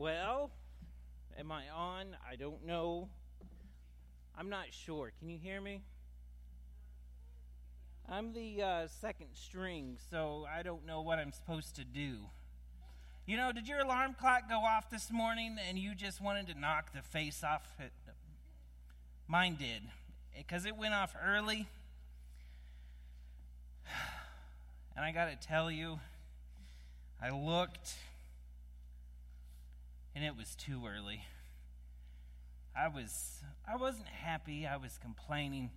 Well, am I on? I don't know. I'm not sure. Can you hear me? I'm the uh, second string, so I don't know what I'm supposed to do. You know, did your alarm clock go off this morning and you just wanted to knock the face off it? Mine did, because it went off early. And I got to tell you, I looked and it was too early. I was I wasn't happy. I was complaining.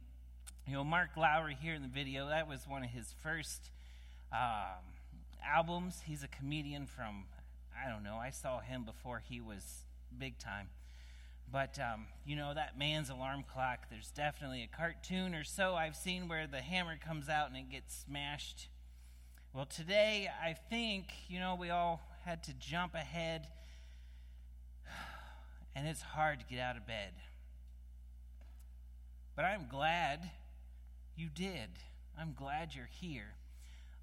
You know, Mark Lowry here in the video, that was one of his first um, albums. He's a comedian from, I don't know, I saw him before he was big time. But, um, you know, that man's alarm clock, there's definitely a cartoon or so I've seen where the hammer comes out and it gets smashed. Well, today, I think, you know, we all had to jump ahead, and it's hard to get out of bed. But I'm glad you did. I'm glad you're here.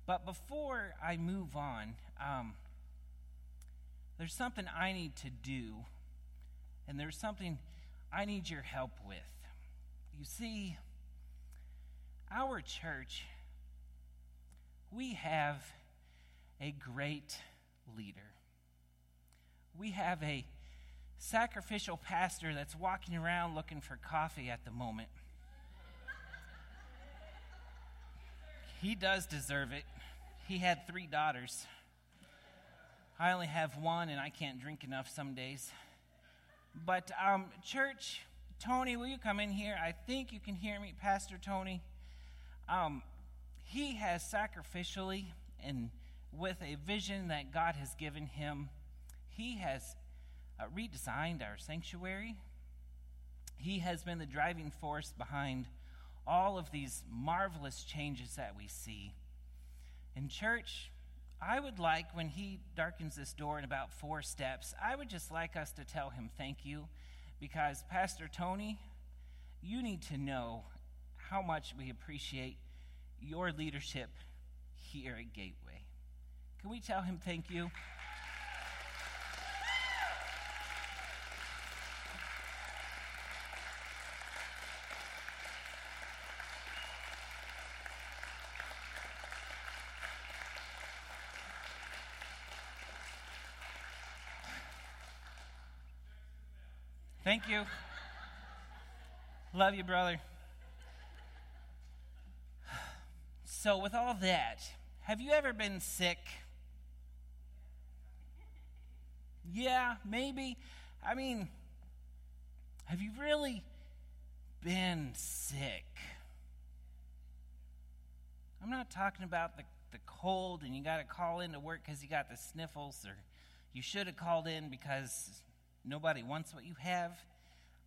But before I move on, um, there's something I need to do, and there's something I need your help with. You see, our church we have a great leader. We have a sacrificial pastor that's walking around looking for coffee at the moment. he does deserve it. He had three daughters. I only have one, and I can't drink enough some days. But, um, church, Tony, will you come in here? I think you can hear me, Pastor Tony. Um, he has sacrificially and with a vision that God has given him, he has uh, redesigned our sanctuary. He has been the driving force behind all of these marvelous changes that we see. In church, I would like, when he darkens this door in about four steps, I would just like us to tell him thank you because, Pastor Tony, you need to know how much we appreciate your leadership here at Gateway. Can we tell him thank you? Thank you. Love you, brother. So, with all that, have you ever been sick? Yeah, maybe. I mean, have you really been sick? I'm not talking about the, the cold and you got to call in to work because you got the sniffles or you should have called in because nobody wants what you have.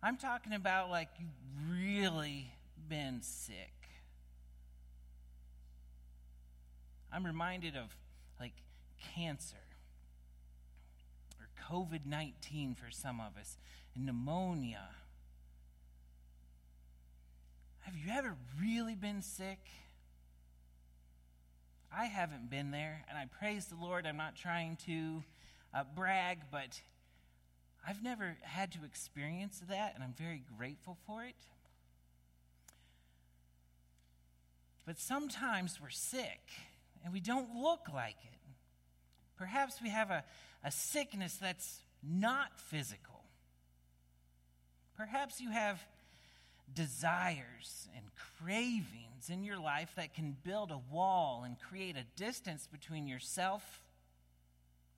I'm talking about like you've really been sick. I'm reminded of like cancer or COVID 19 for some of us, and pneumonia. Have you ever really been sick? I haven't been there, and I praise the Lord. I'm not trying to uh, brag, but I've never had to experience that, and I'm very grateful for it. But sometimes we're sick and we don't look like it. Perhaps we have a, a sickness that's not physical. Perhaps you have desires and cravings in your life that can build a wall and create a distance between yourself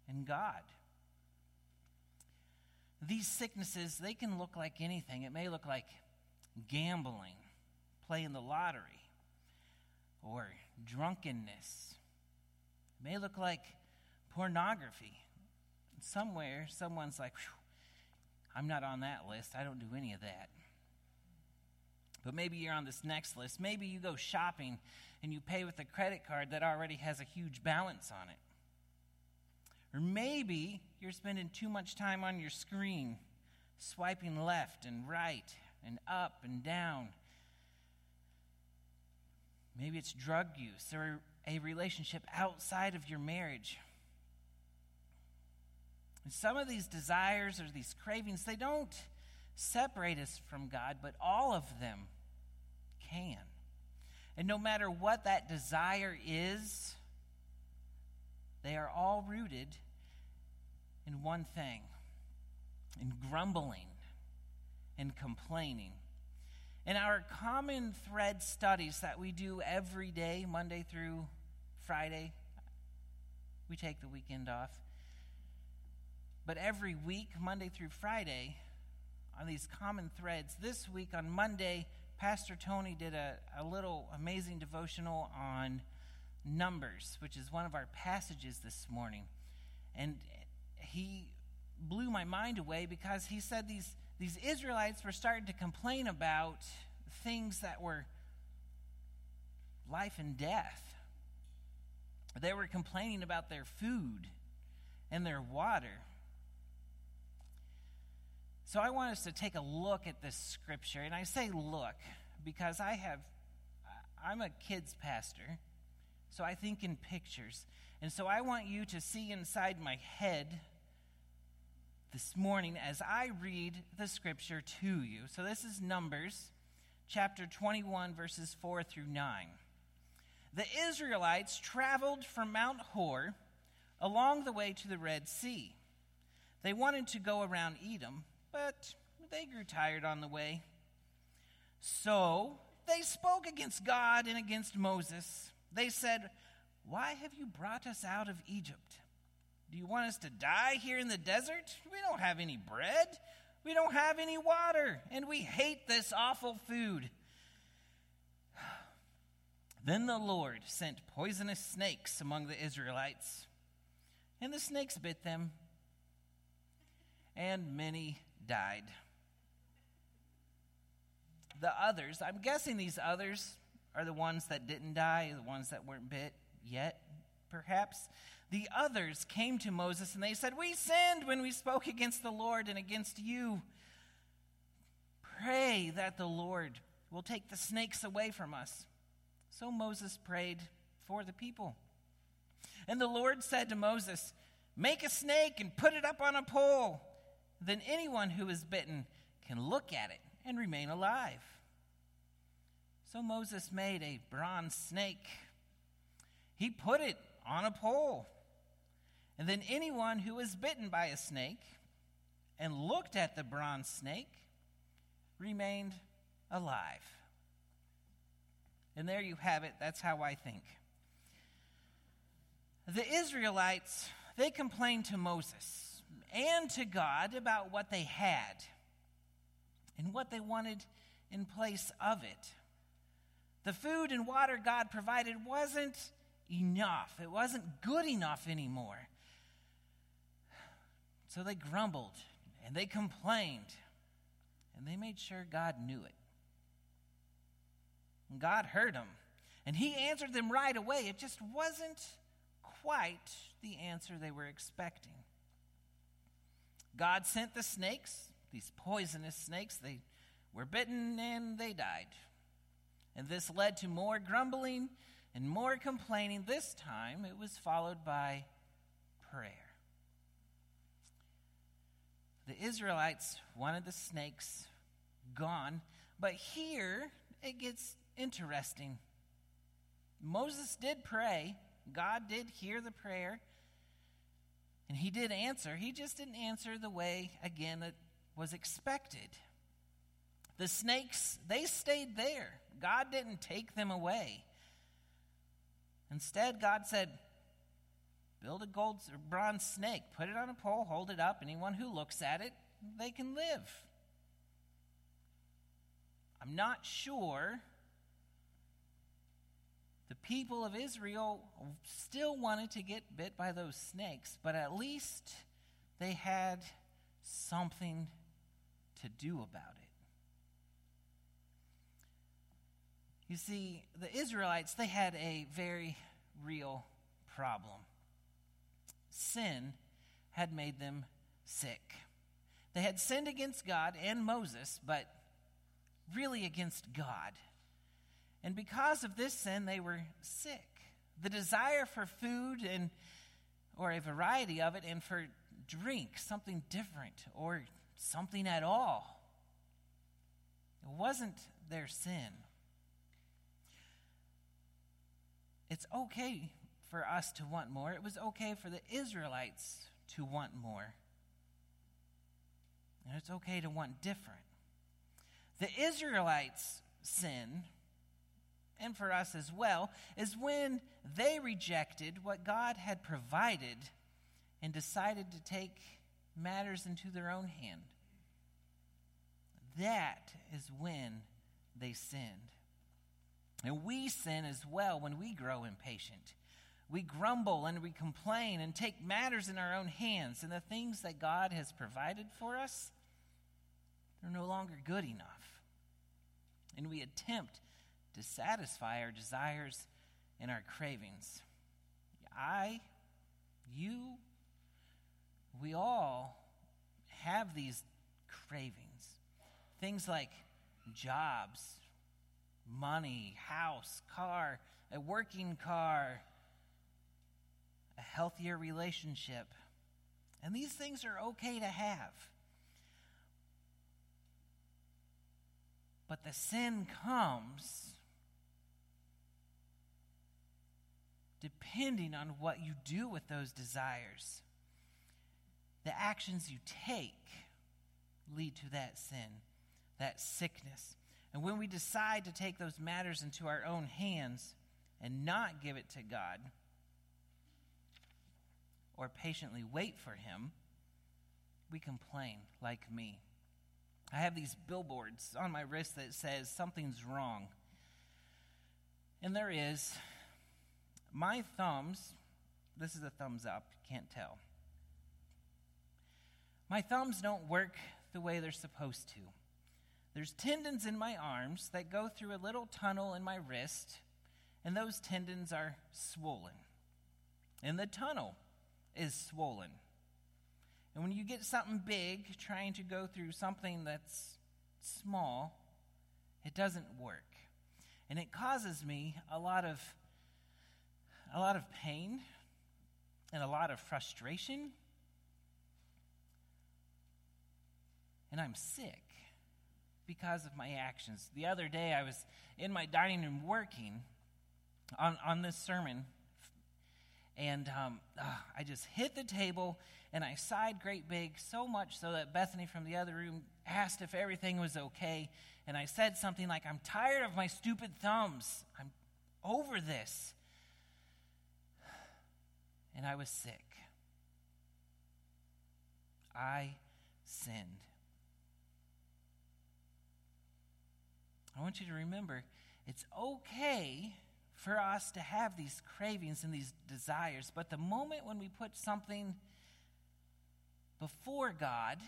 and God. These sicknesses, they can look like anything. It may look like gambling, playing the lottery, or drunkenness, it may look like pornography. Somewhere, someone's like, I'm not on that list. I don't do any of that. But maybe you're on this next list. Maybe you go shopping and you pay with a credit card that already has a huge balance on it. Or maybe you're spending too much time on your screen, swiping left and right and up and down. Maybe it's drug use or a relationship outside of your marriage. some of these desires or these cravings, they don't separate us from God, but all of them can. And no matter what that desire is, they are all rooted in one thing in grumbling and complaining. In our common thread studies that we do every day, Monday through Friday, we take the weekend off. But every week, Monday through Friday, on these common threads, this week on Monday, Pastor Tony did a, a little amazing devotional on Numbers, which is one of our passages this morning. And he blew my mind away because he said these, these Israelites were starting to complain about things that were life and death. They were complaining about their food and their water. So I want us to take a look at this scripture. And I say look because I have, I'm a kids pastor, so I think in pictures. And so I want you to see inside my head this morning as I read the scripture to you. So this is Numbers chapter 21, verses 4 through 9. The Israelites traveled from Mount Hor along the way to the Red Sea. They wanted to go around Edom but they grew tired on the way. So they spoke against God and against Moses. They said, Why have you brought us out of Egypt? Do you want us to die here in the desert? We don't have any bread. We don't have any water. And we hate this awful food. Then the Lord sent poisonous snakes among the Israelites, and the snakes bit them, and many died. The others, I'm guessing these others are the ones that didn't die, the ones that weren't bit yet, perhaps. The others came to Moses and they said, We sinned when we spoke against the Lord and against you. Pray that the Lord will take the snakes away from us. So Moses prayed for the people. And the Lord said to Moses, Make a snake and put it up on a pole then anyone who is bitten can look at it and remain alive. So Moses made a bronze snake. He put it on a pole. And then anyone who was bitten by a snake and looked at the bronze snake remained alive. And there you have it. That's how I think. The Israelites, they complained to Moses and to God about what they had and what they wanted in place of it. The food and water God provided wasn't enough, it wasn't good enough anymore. So they grumbled and they complained and they made sure God knew it. And God heard them and He answered them right away. It just wasn't quite the answer they were expecting. God sent the snakes, these poisonous snakes. They were bitten and they died. And this led to more grumbling and more complaining. This time it was followed by prayer. The Israelites wanted the snakes gone, but here it gets interesting. Moses did pray, God did hear the prayer. And he did answer. He just didn't answer the way, again, that was expected. The snakes, they stayed there. God didn't take them away. Instead, God said, Build a gold or bronze snake, put it on a pole, hold it up. Anyone who looks at it, they can live. I'm not sure the people of Israel still wanted to get bit by those snakes, but at least they had something to do about it. You see, the Israelites, they had a very real problem. Sin had made them sick. They had sinned against God and Moses, but really against God. And because of this sin, they were sick. The desire for food and or a variety of it and for drink something different or something at all. It wasn't their sin. It's okay for us to want more. It was okay for the Israelites to want more. And it's okay to want different. The Israelites' sin, and for us as well, is when they rejected what God had provided and decided to take matters into their own hand. That is when they sinned. And we sin as well when we grow impatient. We grumble and we complain and take matters in our own hands, and the things that God has provided for us, they're no longer good enough. And we attempt to satisfy our desires and our cravings. I, you, we all have these cravings. Things like jobs, money, house, car, a working car, a healthier relationship. And these things are okay to have. But the sin comes depending on what you do with those desires. The actions you take lead to that sin, that sickness. And when we decide to take those matters into our own hands and not give it to God, or patiently wait for Him, we complain like me. I have these billboards on my wrist that says something's wrong. And there is. My thumbs, this is a thumbs up, can't tell. My thumbs don't work the way they're supposed to. There's tendons in my arms that go through a little tunnel in my wrist, and those tendons are swollen. In the tunnel is swollen. And when you get something big trying to go through something that's small, it doesn't work. And it causes me a lot of a lot of pain and a lot of frustration. And I'm sick because of my actions. The other day I was in my dining room working on, on this sermon and um, uh, I just hit the table and I sighed great big, so much so that Bethany from the other room asked if everything was okay. And I said something like, I'm tired of my stupid thumbs. I'm over this. And I was sick. I sinned. I want you to remember it's okay for us to have these cravings and these desires. But the moment when we put something before God,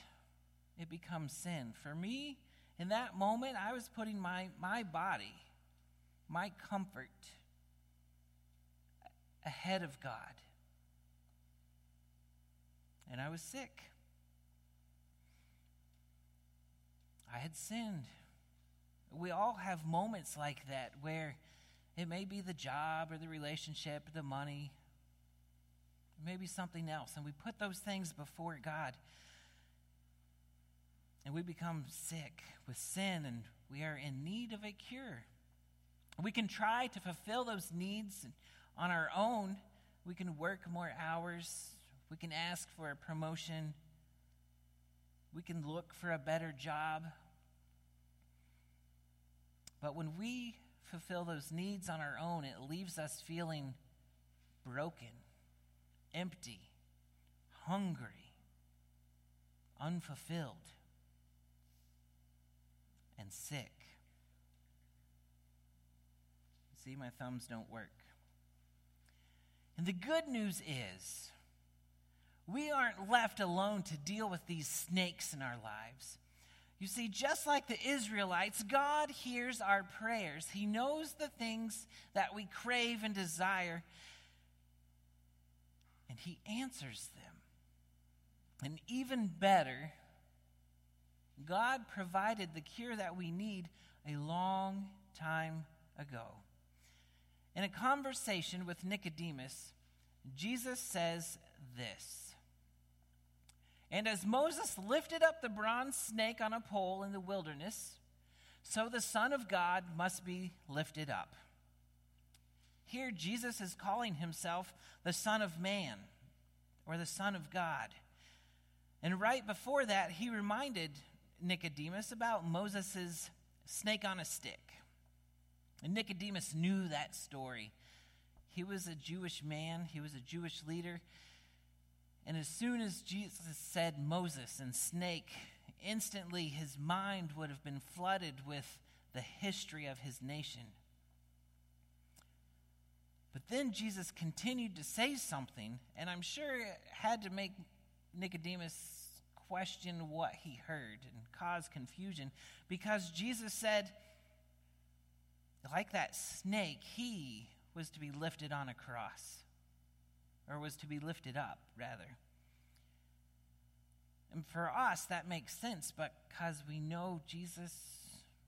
it becomes sin. For me, in that moment, I was putting my, my body, my comfort, ahead of God. And I was sick. I had sinned. We all have moments like that where it may be the job or the relationship, the money, maybe something else. And we put those things before God. And we become sick with sin and we are in need of a cure. We can try to fulfill those needs on our own. We can work more hours. We can ask for a promotion. We can look for a better job. But when we fulfill those needs on our own, it leaves us feeling broken, empty, hungry, unfulfilled, and sick. See, my thumbs don't work. And the good news is, we aren't left alone to deal with these snakes in our lives. You see, just like the Israelites, God hears our prayers. He knows the things that we crave and desire, and He answers them. And even better, God provided the cure that we need a long time ago. In a conversation with Nicodemus, Jesus says this And as Moses lifted up the bronze snake on a pole in the wilderness, so the Son of God must be lifted up. Here, Jesus is calling himself the Son of Man or the Son of God. And right before that, he reminded Nicodemus about Moses' snake on a stick. And Nicodemus knew that story. He was a Jewish man, he was a Jewish leader. And as soon as Jesus said Moses and snake, instantly his mind would have been flooded with the history of his nation. But then Jesus continued to say something, and I'm sure it had to make Nicodemus question what he heard and cause confusion because Jesus said, like that snake, he was to be lifted on a cross, or was to be lifted up, rather. And for us, that makes sense because we know Jesus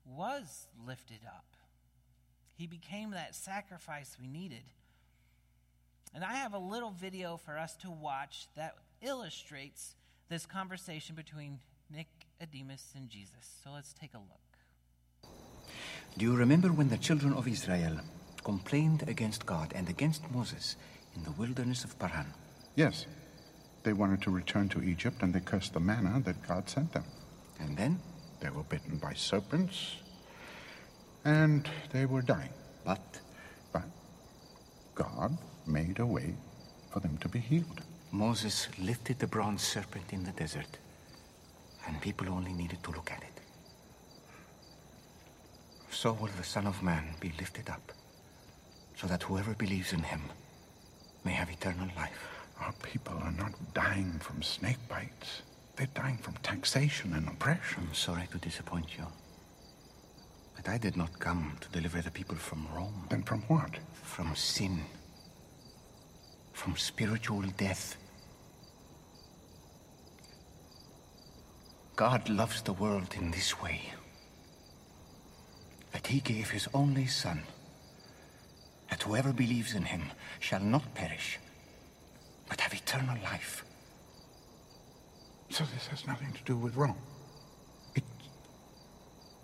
was lifted up. He became that sacrifice we needed. And I have a little video for us to watch that illustrates this conversation between Nicodemus and Jesus. So let's take a look. Do you remember when the children of Israel complained against God and against Moses in the wilderness of Paran? Yes. They wanted to return to Egypt and they cursed the manna that God sent them. And then? They were bitten by serpents and they were dying. But? But God made a way for them to be healed. Moses lifted the bronze serpent in the desert, and people only needed to look at it. So will the Son of Man be lifted up, so that whoever believes in him may have eternal life. Our people are not dying from snake bites. They're dying from taxation and oppression. I'm sorry to disappoint you. But I did not come to deliver the people from Rome. Then from what? From sin. From spiritual death. God loves the world in this way. That he gave his only Son. That whoever believes in him shall not perish, but have eternal life. So this has nothing to do with Rome. It's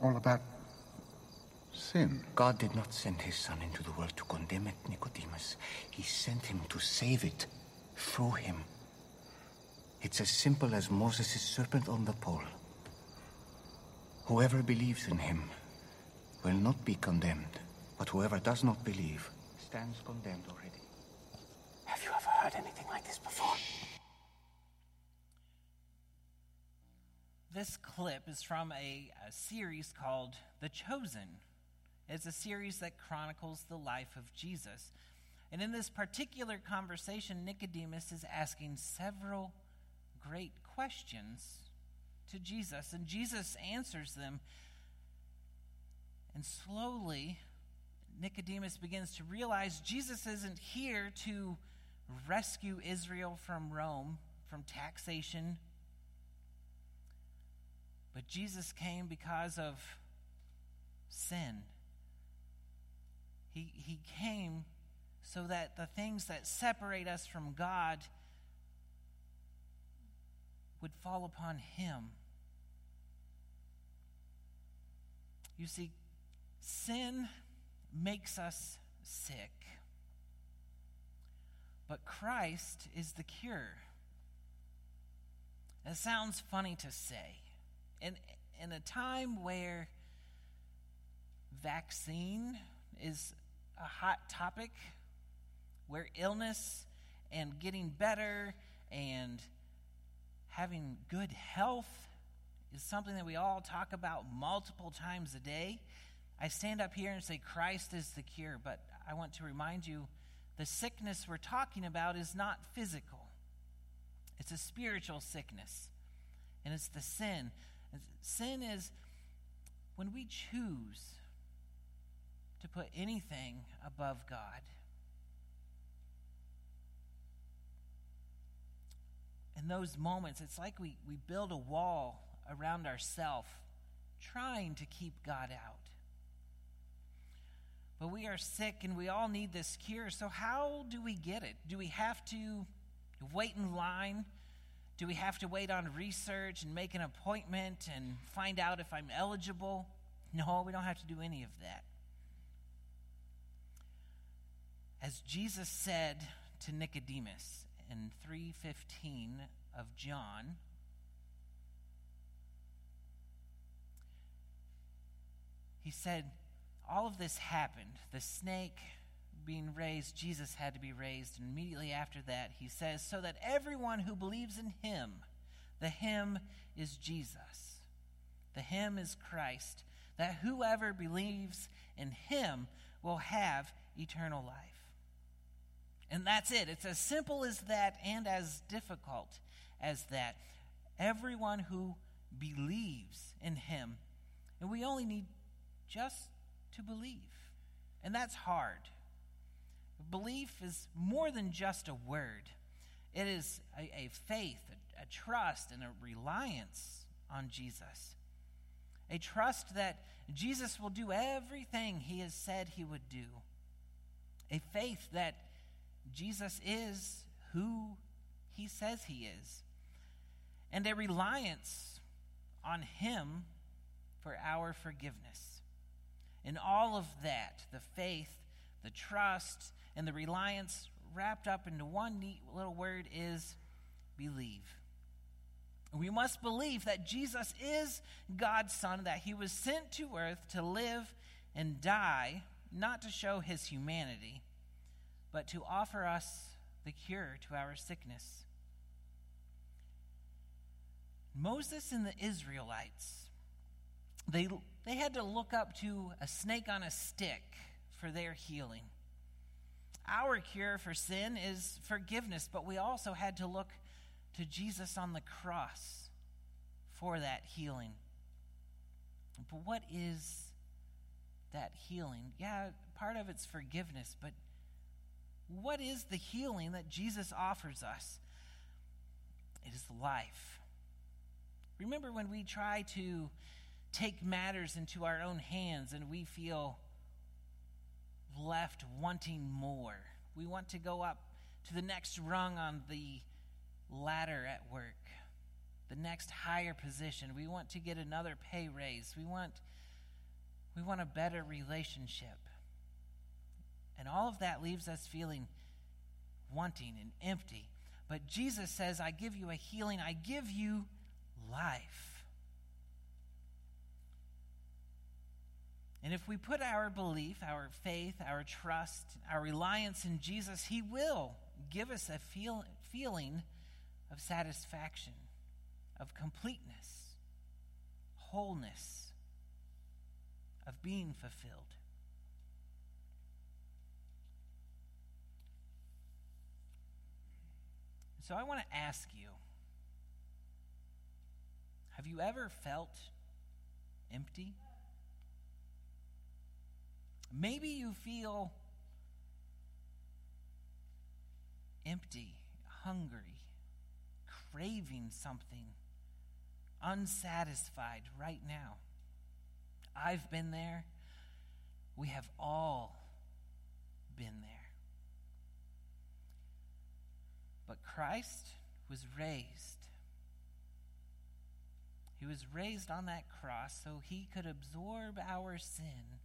all about sin. God did not send his Son into the world to condemn it, Nicodemus. He sent him to save it through him. It's as simple as Moses' serpent on the pole. Whoever believes in him will not be condemned, but whoever does not believe stands condemned already. Have you ever heard anything like this before? This clip is from a, a series called The Chosen. It's a series that chronicles the life of Jesus. And in this particular conversation, Nicodemus is asking several great questions to Jesus, and Jesus answers them. And slowly, Nicodemus begins to realize Jesus isn't here to rescue Israel from Rome, from taxation. But Jesus came because of sin. He, he came so that the things that separate us from God would fall upon him. You see, sin makes us sick. But Christ is the cure. It sounds funny to say. In, in a time where vaccine is a hot topic, where illness and getting better and having good health is something that we all talk about multiple times a day. I stand up here and say Christ is the cure, but I want to remind you the sickness we're talking about is not physical, it's a spiritual sickness, and it's the sin. Sin is when we choose to put anything above God. In those moments, it's like we, we build a wall around ourselves, trying to keep God out. But we are sick and we all need this cure. So, how do we get it? Do we have to wait in line Do we have to wait on research and make an appointment and find out if I'm eligible? No, we don't have to do any of that. As Jesus said to Nicodemus in 3:15 of John, he said, all of this happened. The snake being raised, Jesus had to be raised. And immediately after that, he says, so that everyone who believes in him, the him is Jesus, the him is Christ, that whoever believes in him will have eternal life. And that's it. It's as simple as that and as difficult as that. Everyone who believes in him, and we only need just to believe. And that's hard. Belief is more than just a word, it is a, a faith, a, a trust, and a reliance on Jesus. A trust that Jesus will do everything he has said he would do. A faith that Jesus is who he says he is. And a reliance on him for our forgiveness. And all of that, the faith, the trust, and the reliance wrapped up into one neat little word is believe. We must believe that Jesus is God's Son, that he was sent to earth to live and die, not to show his humanity, but to offer us the cure to our sickness. Moses and the Israelites, they they had to look up to a snake on a stick for their healing. Our cure for sin is forgiveness, but we also had to look to Jesus on the cross for that healing. But what is that healing? Yeah, part of it's forgiveness, but what is the healing that Jesus offers us? It is life. Remember when we try to take matters into our own hands and we feel left wanting more. We want to go up to the next rung on the ladder at work, the next higher position. We want to get another pay raise. We want we want a better relationship. And all of that leaves us feeling wanting and empty. But Jesus says, I give you a healing, I give you life. And if we put our belief, our faith, our trust, our reliance in Jesus, He will give us a feel, feeling of satisfaction, of completeness, wholeness, of being fulfilled. So I want to ask you have you ever felt empty? Maybe you feel empty, hungry, craving something, unsatisfied right now. I've been there. We have all been there. But Christ was raised. He was raised on that cross so he could absorb our sin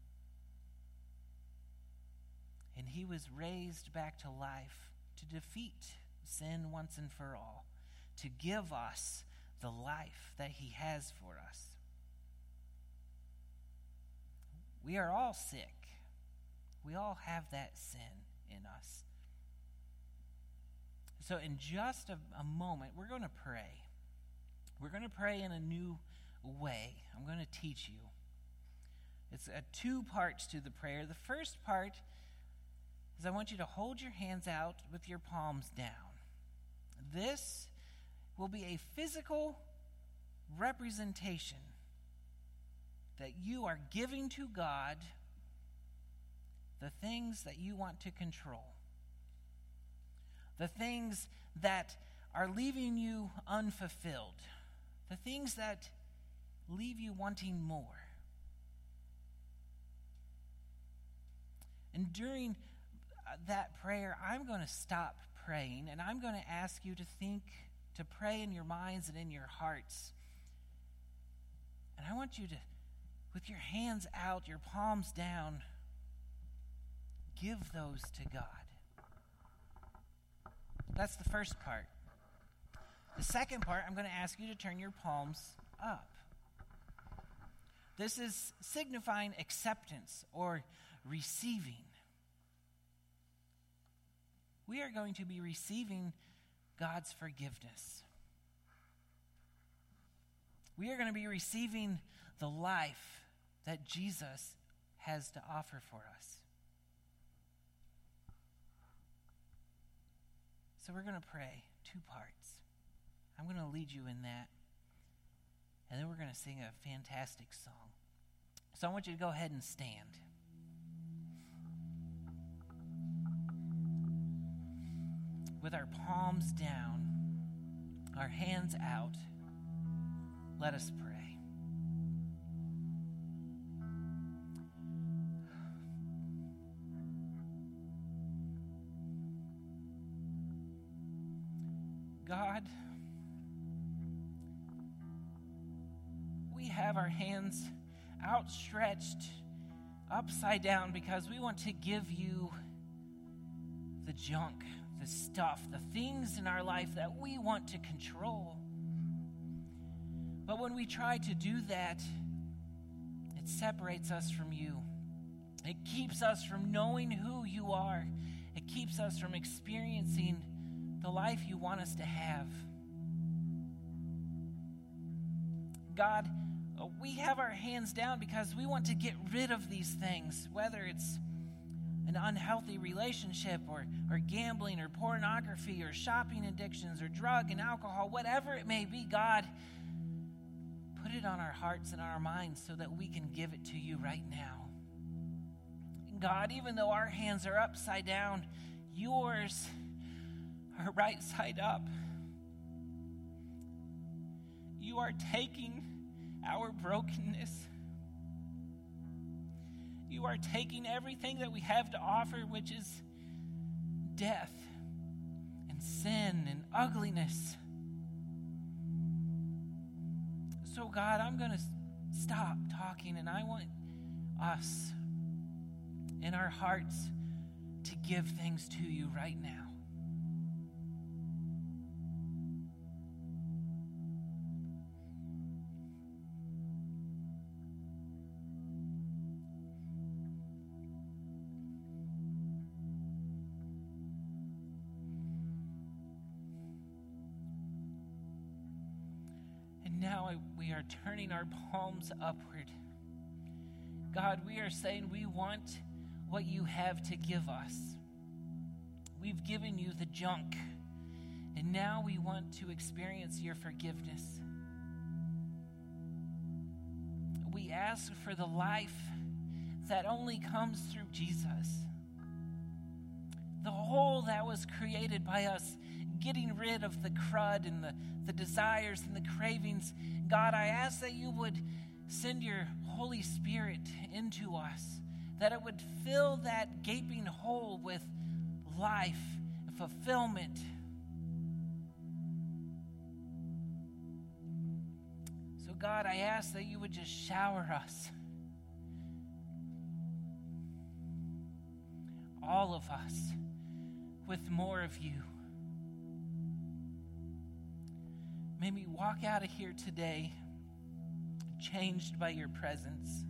and he was raised back to life to defeat sin once and for all, to give us the life that he has for us. We are all sick. We all have that sin in us. So, in just a, a moment, we're going to pray. We're going to pray in a new way. I'm going to teach you. It's a two parts to the prayer. The first part is I want you to hold your hands out with your palms down. This will be a physical representation that you are giving to God the things that you want to control, the things that are leaving you unfulfilled, the things that leave you wanting more. And during that prayer, I'm going to stop praying and I'm going to ask you to think to pray in your minds and in your hearts. And I want you to, with your hands out, your palms down, give those to God. That's the first part. The second part, I'm going to ask you to turn your palms up. This is signifying acceptance or receiving. We are going to be receiving God's forgiveness. We are going to be receiving the life that Jesus has to offer for us. So we're going to pray two parts. I'm going to lead you in that. And then we're going to sing a fantastic song. So I want you to go ahead and stand. With our palms down, our hands out, let us pray. God, we have our hands outstretched upside down because we want to give you the junk, the stuff, the things in our life that we want to control. But when we try to do that, it separates us from you. It keeps us from knowing who you are. It keeps us from experiencing the life you want us to have. God, we have our hands down because we want to get rid of these things, whether it's an unhealthy relationship or, or gambling or pornography or shopping addictions or drug and alcohol, whatever it may be, God, put it on our hearts and our minds so that we can give it to you right now. God, even though our hands are upside down, yours are right side up. You are taking our brokenness. You are taking everything that we have to offer, which is death and sin and ugliness. So, God, I'm going to stop talking and I want us in our hearts to give things to you right now. Are turning our palms upward. God, we are saying we want what you have to give us. We've given you the junk, and now we want to experience your forgiveness. We ask for the life that only comes through Jesus. The hole that was created by us getting rid of the crud and the, the desires and the cravings. God, I ask that you would send your Holy Spirit into us, that it would fill that gaping hole with life and fulfillment. So, God, I ask that you would just shower us. All of us with more of you. May we walk out of here today changed by your presence.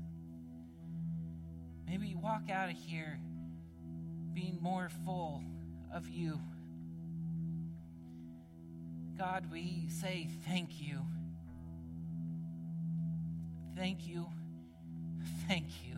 May we walk out of here being more full of you. God, we say thank you. Thank you. Thank you.